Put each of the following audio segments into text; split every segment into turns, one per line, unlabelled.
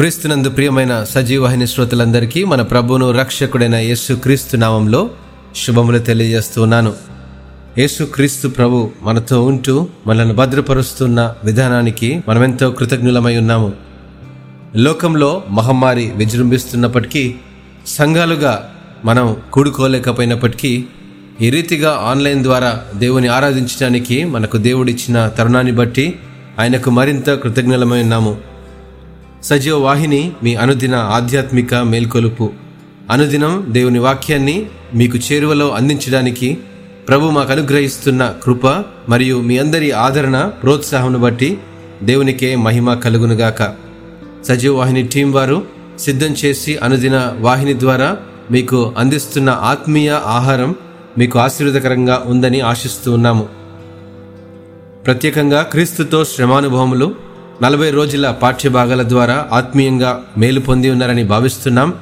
క్రీస్తునందు ప్రియమైన సజీవహిని శ్రోతలందరికీ మన ప్రభువును రక్షకుడైన యేసు క్రీస్తు నామంలో శుభములు తెలియజేస్తున్నాను యేసు క్రీస్తు ప్రభు మనతో ఉంటూ మనల్ని భద్రపరుస్తున్న విధానానికి మనమెంతో కృతజ్ఞులమై ఉన్నాము. లోకంలో మహమ్మారి విజృంభిస్తున్నప్పటికీ సంఘాలుగా మనం కూడుకోలేకపోయినప్పటికీ ఈ రీతిగా ఆన్లైన్ ద్వారా దేవుని ఆరాధించడానికి మనకు దేవుడిచ్చిన తరుణాన్ని బట్టి ఆయనకు మరింత కృతజ్ఞులమై ఉన్నాము. సజీవ వాహిని మీ అనుదిన ఆధ్యాత్మిక మేల్కొలుపు. అనుదినం దేవుని వాక్యాన్ని మీకు చేరువలో అందించడానికి ప్రభు మాకు అనుగ్రహిస్తున్న కృప మరియు మీ అందరి ఆదరణ ప్రోత్సాహంను బట్టి దేవునికే మహిమ కలుగునుగాక. సజీవ వాహిని టీం వారు సిద్ధం చేసి అనుదిన వాహిని ద్వారా మీకు అందిస్తున్న ఆత్మీయ ఆహారం మీకు ఆశీర్వదకరంగా ఉందని ఆశిస్తూ ఉన్నాము. ప్రత్యేకంగా క్రీస్తుతో శ్రమానుభవములు నలభై రోజుల పాఠ్యభాగాల ద్వారా ఆత్మీయంగా మేలు పొంది ఉన్నారని భావిస్తున్నాం.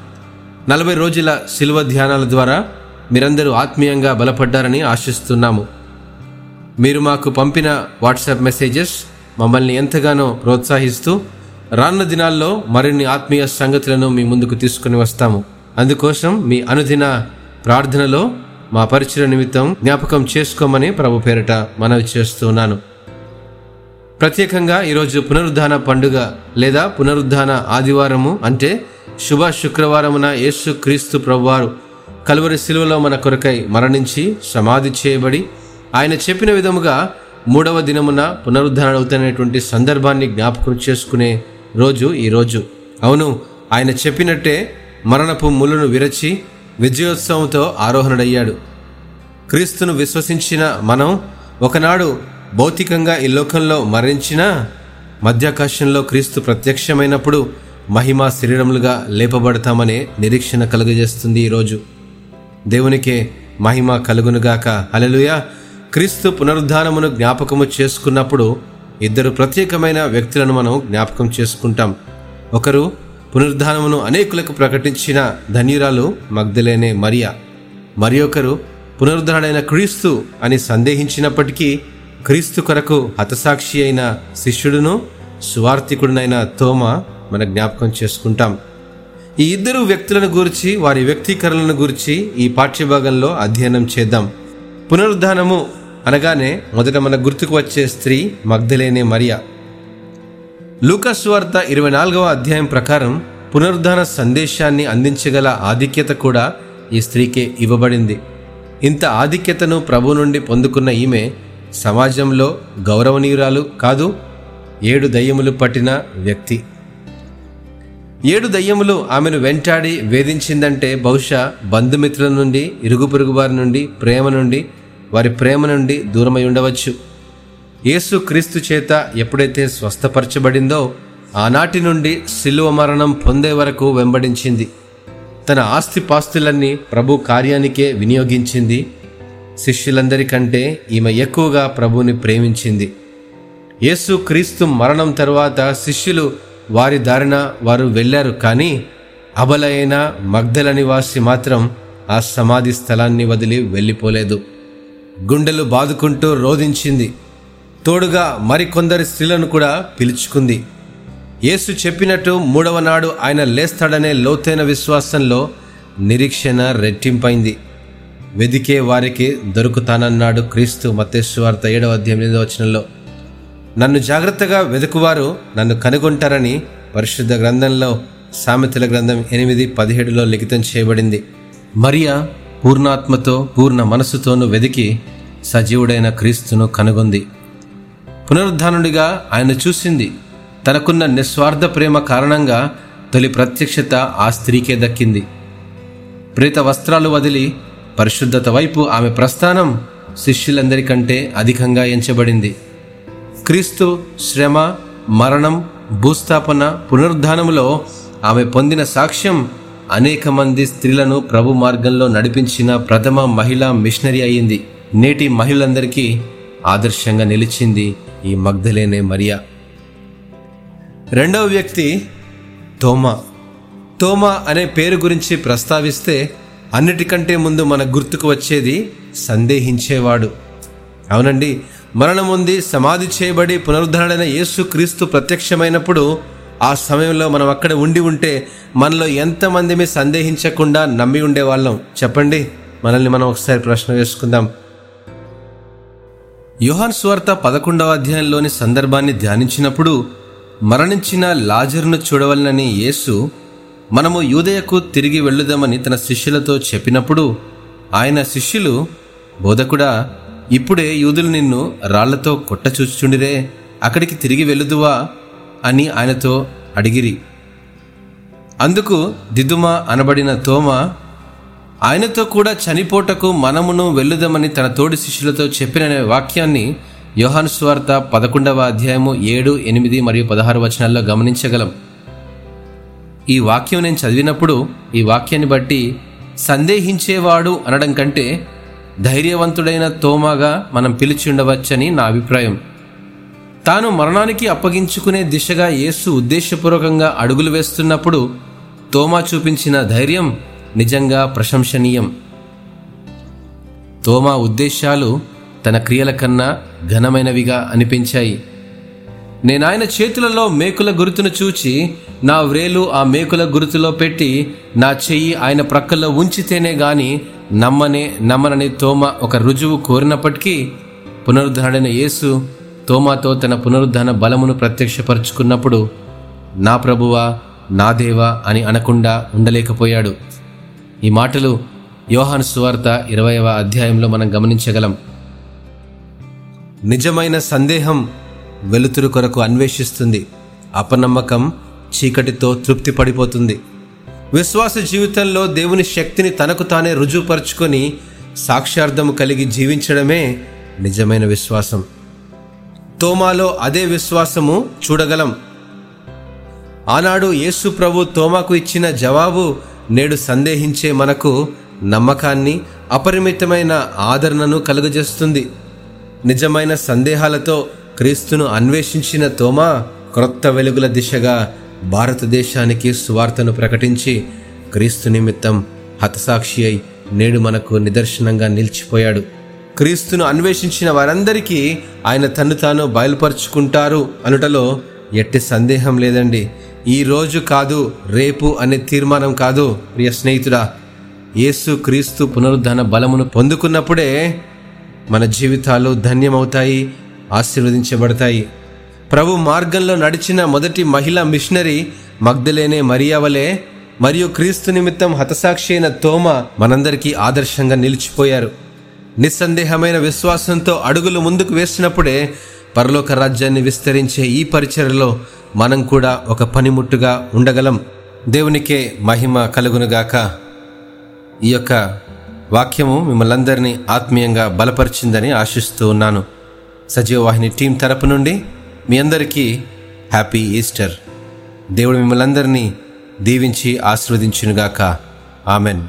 నలభై రోజుల శిల్వ ధ్యానాల ద్వారా మీరందరూ ఆత్మీయంగా బలపడ్డారని ఆశిస్తున్నాము. మీరు మాకు పంపిన వాట్సాప్ మెసేజెస్ మమ్మల్ని ఎంతగానో ప్రోత్సహిస్తూ రానున్న దినాల్లో మరిన్ని ఆత్మీయ సంగతులను మీ ముందుకు తీసుకుని వస్తాము. అందుకోసం మీ అనుదిన ప్రార్థనలో మా పరిచయ నిమిత్తం జ్ఞాపకం చేసుకోమని ప్రభు పేరిట మనవి చేస్తున్నాను ప్రత్యేకంగా ఈరోజు పునరుద్ధాన పండుగ లేదా పునరుద్ధాన ఆదివారము అంటే శుభ శుక్రవారమున యేసు క్రీస్తు ప్రభువారు కలువరి శిలువలో మన కొరకై మరణించి సమాధి చేయబడి ఆయన చెప్పిన విధముగా మూడవ దినమున పునరుద్ధరణ అవుతున్నటువంటి సందర్భాన్ని జ్ఞాపకం చేసుకునే రోజు ఈరోజు అవును ఆయన చెప్పినట్టే మరణపు ముళ్ళను విరచి విజయోత్సవంతో ఆరోహణుడయ్యాడు. క్రీస్తును విశ్వసించిన మనం ఒకనాడు భౌతికంగా ఈ లోకంలో మరణించినా మధ్యాకాశంలో క్రీస్తు ప్రత్యక్షమైనప్పుడు మహిమ శరీరములుగా లేపబడతామనే నిరీక్షణ కలుగజేస్తుంది ఈరోజు దేవునికే మహిమ కలుగునుగాక. అలలుయ క్రీస్తు పునరుద్ధానమును జ్ఞాపకము చేసుకున్నప్పుడు ఇద్దరు ప్రత్యేకమైన వ్యక్తులను మనం జ్ఞాపకం చేసుకుంటాం. ఒకరు పునరుద్ధానమును అనేకులకు ప్రకటించిన ధన్యురాలు మగ్ధలేనే మరియా. మరి ఒకరు పునరుద్ధరణైన క్రీస్తు అని సందేహించినప్పటికీ క్రీస్తు కొరకు హతసాక్షి అయిన శిష్యుడును సువార్థికుడునైన తోమ మన జ్ఞాపకం చేసుకుంటాం. ఈ ఇద్దరు వ్యక్తులను గురించి వారి వ్యక్తీకరణలను గురించి ఈ పాఠ్యభాగంలో అధ్యయనం చేద్దాం. పునరుద్ధానము అనగానే మొదట మన గుర్తుకు వచ్చే స్త్రీ మగ్ధలేనే మరియా. లూకస్వార్త ఇరవై నాలుగవ అధ్యాయం ప్రకారం పునరుద్ధాన సందేశాన్ని అందించగల ఆధిక్యత కూడా ఈ స్త్రీకే ఇవ్వబడింది. ఇంత ఆధిక్యతను ప్రభు నుండి పొందుకున్న ఈమె సమాజంలో గౌరవనీయురాలు కాదు ఏడు దయ్యములు పట్టిన వ్యక్తి. ఏడు దయ్యములు ఆమెను వెంటాడి వేధించిందంటే బహుశా బంధుమిత్రుల నుండి ఇరుగు పొరుగు వారి నుండి ప్రేమ నుండి వారి ప్రేమ నుండి దూరమై ఉండవచ్చు. యేసు క్రీస్తు చేత ఎప్పుడైతే స్వస్థపరచబడిందో ఆనాటి నుండి శిలువ మరణం పొందే వరకు వెంబడించింది. తన ఆస్తిపాస్తులన్నీ ప్రభు కార్యానికే వినియోగించింది. శిష్యులందరికంటే ఈమె ఎక్కువగా ప్రభుని ప్రేమించింది. యేసు క్రీస్తు మరణం తర్వాత శిష్యులు వారి దారిన వారు వెళ్ళారు కానీ అబలైన మగ్ధల నివాసి మాత్రం ఆ సమాధి స్థలాన్ని వదిలి వెళ్ళిపోలేదు. గుండెలు బాదుకుంటూ రోధించింది. తోడుగా మరికొందరి స్త్రీలను కూడా పిలుచుకుంది. యేసు చెప్పినట్టు మూడవ నాడు ఆయన లేస్తాడనే లోతైన విశ్వాసంలో నిరీక్షణ రెట్టింపైంది. వెదికే వారికి దొరుకుతానన్నాడు క్రీస్తు మతేశ్వార్త ఏడవ అధ్యాయం ఎనిమిదవ వచనంలో. నన్ను జాగ్రత్తగా వెతుకువారు నన్ను కనుగొంటారని పరిశుద్ధ గ్రంథంలో సామెతల గ్రంథం ఎనిమిది పదిహేడులో లిఖితం చేయబడింది. మరియా పూర్ణాత్మతో పూర్ణ మనస్సుతోనూ వెదికి సజీవుడైన క్రీస్తును కనుగొంది. పునరుద్ధానుడిగా ఆయన చూసింది. తనకున్న నిస్వార్థ ప్రేమ కారణంగా తొలి ప్రత్యక్షత ఆ స్త్రీకే దక్కింది. ప్రేత వస్త్రాలు వదిలి పరిశుద్ధత వైపు ఆమె ప్రస్థానం శిష్యులందరికంటే అధికంగా ఎంచబడింది. క్రీస్తు శ్రమ మరణం భూస్థాపన పునరుద్ధానములో ఆమె పొందిన సాక్ష్యం అనేక మంది స్త్రీలను ప్రభు మార్గంలో నడిపించిన ప్రథమ మహిళా మిషనరీ అయింది. నేటి మహిళలందరికీ ఆదర్శంగా నిలిచింది ఈ మగ్ధలేనే మరియా. రెండవ వ్యక్తి తోమా. తోమా అనే పేరు గురించి ప్రస్తావిస్తే అన్నిటికంటే ముందు మన గుర్తుకు వచ్చేది సందేహించేవాడు. అవునండి మరణం ఉంది సమాధి చేయబడి పునరుద్ధరణైన యేసు క్రీస్తు ప్రత్యక్షమైనప్పుడు ఆ సమయంలో మనం అక్కడ ఉండి ఉంటే మనలో ఎంతమందిని సందేహించకుండా నమ్మి ఉండేవాళ్ళం. చెప్పండి మనల్ని మనం ఒకసారి ప్రశ్న వేసుకుందాం. యోహాన్ స్వార్త పదకొండవ అధ్యాయంలోని సందర్భాన్ని ధ్యానించినప్పుడు మరణించిన లాజరును చూడవలనని యేసు మనము యూదయకు తిరిగి వెళ్ళుదామని తన శిష్యులతో చెప్పినప్పుడు ఆయన శిష్యులు బోధకుడా ఇప్పుడే యూదులు నిన్ను రాళ్ళతో కొట్టచూచుచుండిరే అక్కడికి తిరిగి వెళ్ళుదువా? అని ఆయనతో అడిగిరి. అందుకు దిదుమ అనబడిన తోమ ఆయనతో కూడా చనిపోటకు మనమును వెళ్ళుదామని తన తోడి శిష్యులతో చెప్పిన వాక్యాన్ని యోహాను స్వార్త పదకొండవ అధ్యాయము ఏడు ఎనిమిది మరియు పదహారు వచనాల్లో గమనించగలం. ఈ వాక్యం నేను చదివినప్పుడు ఈ వాక్యాన్ని బట్టి సందేహించేవాడు అనడం కంటే ధైర్యవంతుడైన తోమాగా మనం పిలిచి ఉండవచ్చని నా అభిప్రాయం. తాను మరణానికి అప్పగించుకునే దిశగా యేసు ఉద్దేశపూర్వకంగా అడుగులు వేస్తున్నప్పుడు తోమా చూపించిన ధైర్యం నిజంగా ప్రశంసనీయం. తోమా ఉద్దేశాలు తన క్రియల కన్నా ఘనమైనవిగా అనిపించాయి. నేనాయన చేతులలో మేకుల గుర్తును చూచి నా వ్రేలు ఆ మేకుల గుర్తులో పెట్టి నా చెయ్యి ఆయన ప్రక్కల్లో ఉంచితేనే గాని నమ్మనే నమ్మనని తోమ ఒక రుజువు కోరినప్పటికీ పునరుద్ధరణైన యేసు తోమాతో తన పునరుద్ధరణ బలమును ప్రత్యక్షపరుచుకున్నప్పుడు నా ప్రభువా నా దేవా అని అనకుండా ఉండలేకపోయాడు. ఈ మాటలు యోహాను సువార్త ఇరవైవ అధ్యాయంలో మనం గమనించగలం. నిజమైన సందేహం వెలుతురు కొరకు అన్వేషిస్తుంది. అపనమ్మకం చీకటితో తృప్తి పడిపోతుంది. విశ్వాస జీవితంలో దేవుని శక్తిని తనకు తానే రుజువుపరుచుకొని సాక్ష్యార్థము కలిగి జీవించడమే నిజమైన విశ్వాసం. తోమాలో అదే విశ్వాసము చూడగలం. ఆనాడు యేసు ప్రభు తోమాకు ఇచ్చిన జవాబు నేడు సందేహించే మనకు నమ్మకాన్ని అపరిమితమైన ఆదరణను కలుగజేస్తుంది. నిజమైన సందేహాలతో క్రీస్తును అన్వేషించిన తోమా క్రొత్త వెలుగుల దిశగా భారతదేశానికి సువార్తను ప్రకటించి క్రీస్తు నిమిత్తం హతసాక్షి అయి నేడు మనకు నిదర్శనంగా నిలిచిపోయాడు. క్రీస్తును అన్వేషించిన వారందరికీ ఆయన తన్ను తాను బయలుపరుచుకుంటారు అనుటలో ఎట్టి సందేహం లేదండి. ఈ రోజు కాదు రేపు అనే తీర్మానం కాదు ప్రియ స్నేహితుడా. యేసు క్రీస్తు పునరుద్ధరణ బలమును పొందుకున్నప్పుడే మన జీవితాలు ధన్యమవుతాయి. ఆశీర్వదించబడతాయి. ప్రభు మార్గంలో నడిచిన మొదటి మహిళా మిషనరీ మగ్ధలేనే మరియావలే మరియు క్రీస్తు నిమిత్తం హతసాక్షి అయిన తోమ మనందరికీ ఆదర్శంగా నిలిచిపోయారు. నిస్సందేహమైన విశ్వాసంతో అడుగులు ముందుకు వేసినప్పుడే పరలోక రాజ్యాన్ని విస్తరించే ఈ పరిచయలో మనం కూడా ఒక పనిముట్టుగా ఉండగలం. దేవునికే మహిమ కలుగునుగాక. ఈ యొక్క వాక్యము మిమ్మల్ని అందరినీ ఆత్మీయంగా బలపరిచిందని ఆశిస్తూ ఉన్నాను. సజీవవాహిని టీం తరపు నుండి మీ అందరికీ హ్యాపీ ఈస్టర్. దేవుడు మిమ్మల్ని అందరినీ దీవించి ఆశీర్వదించునుగాక. ఆమెన్.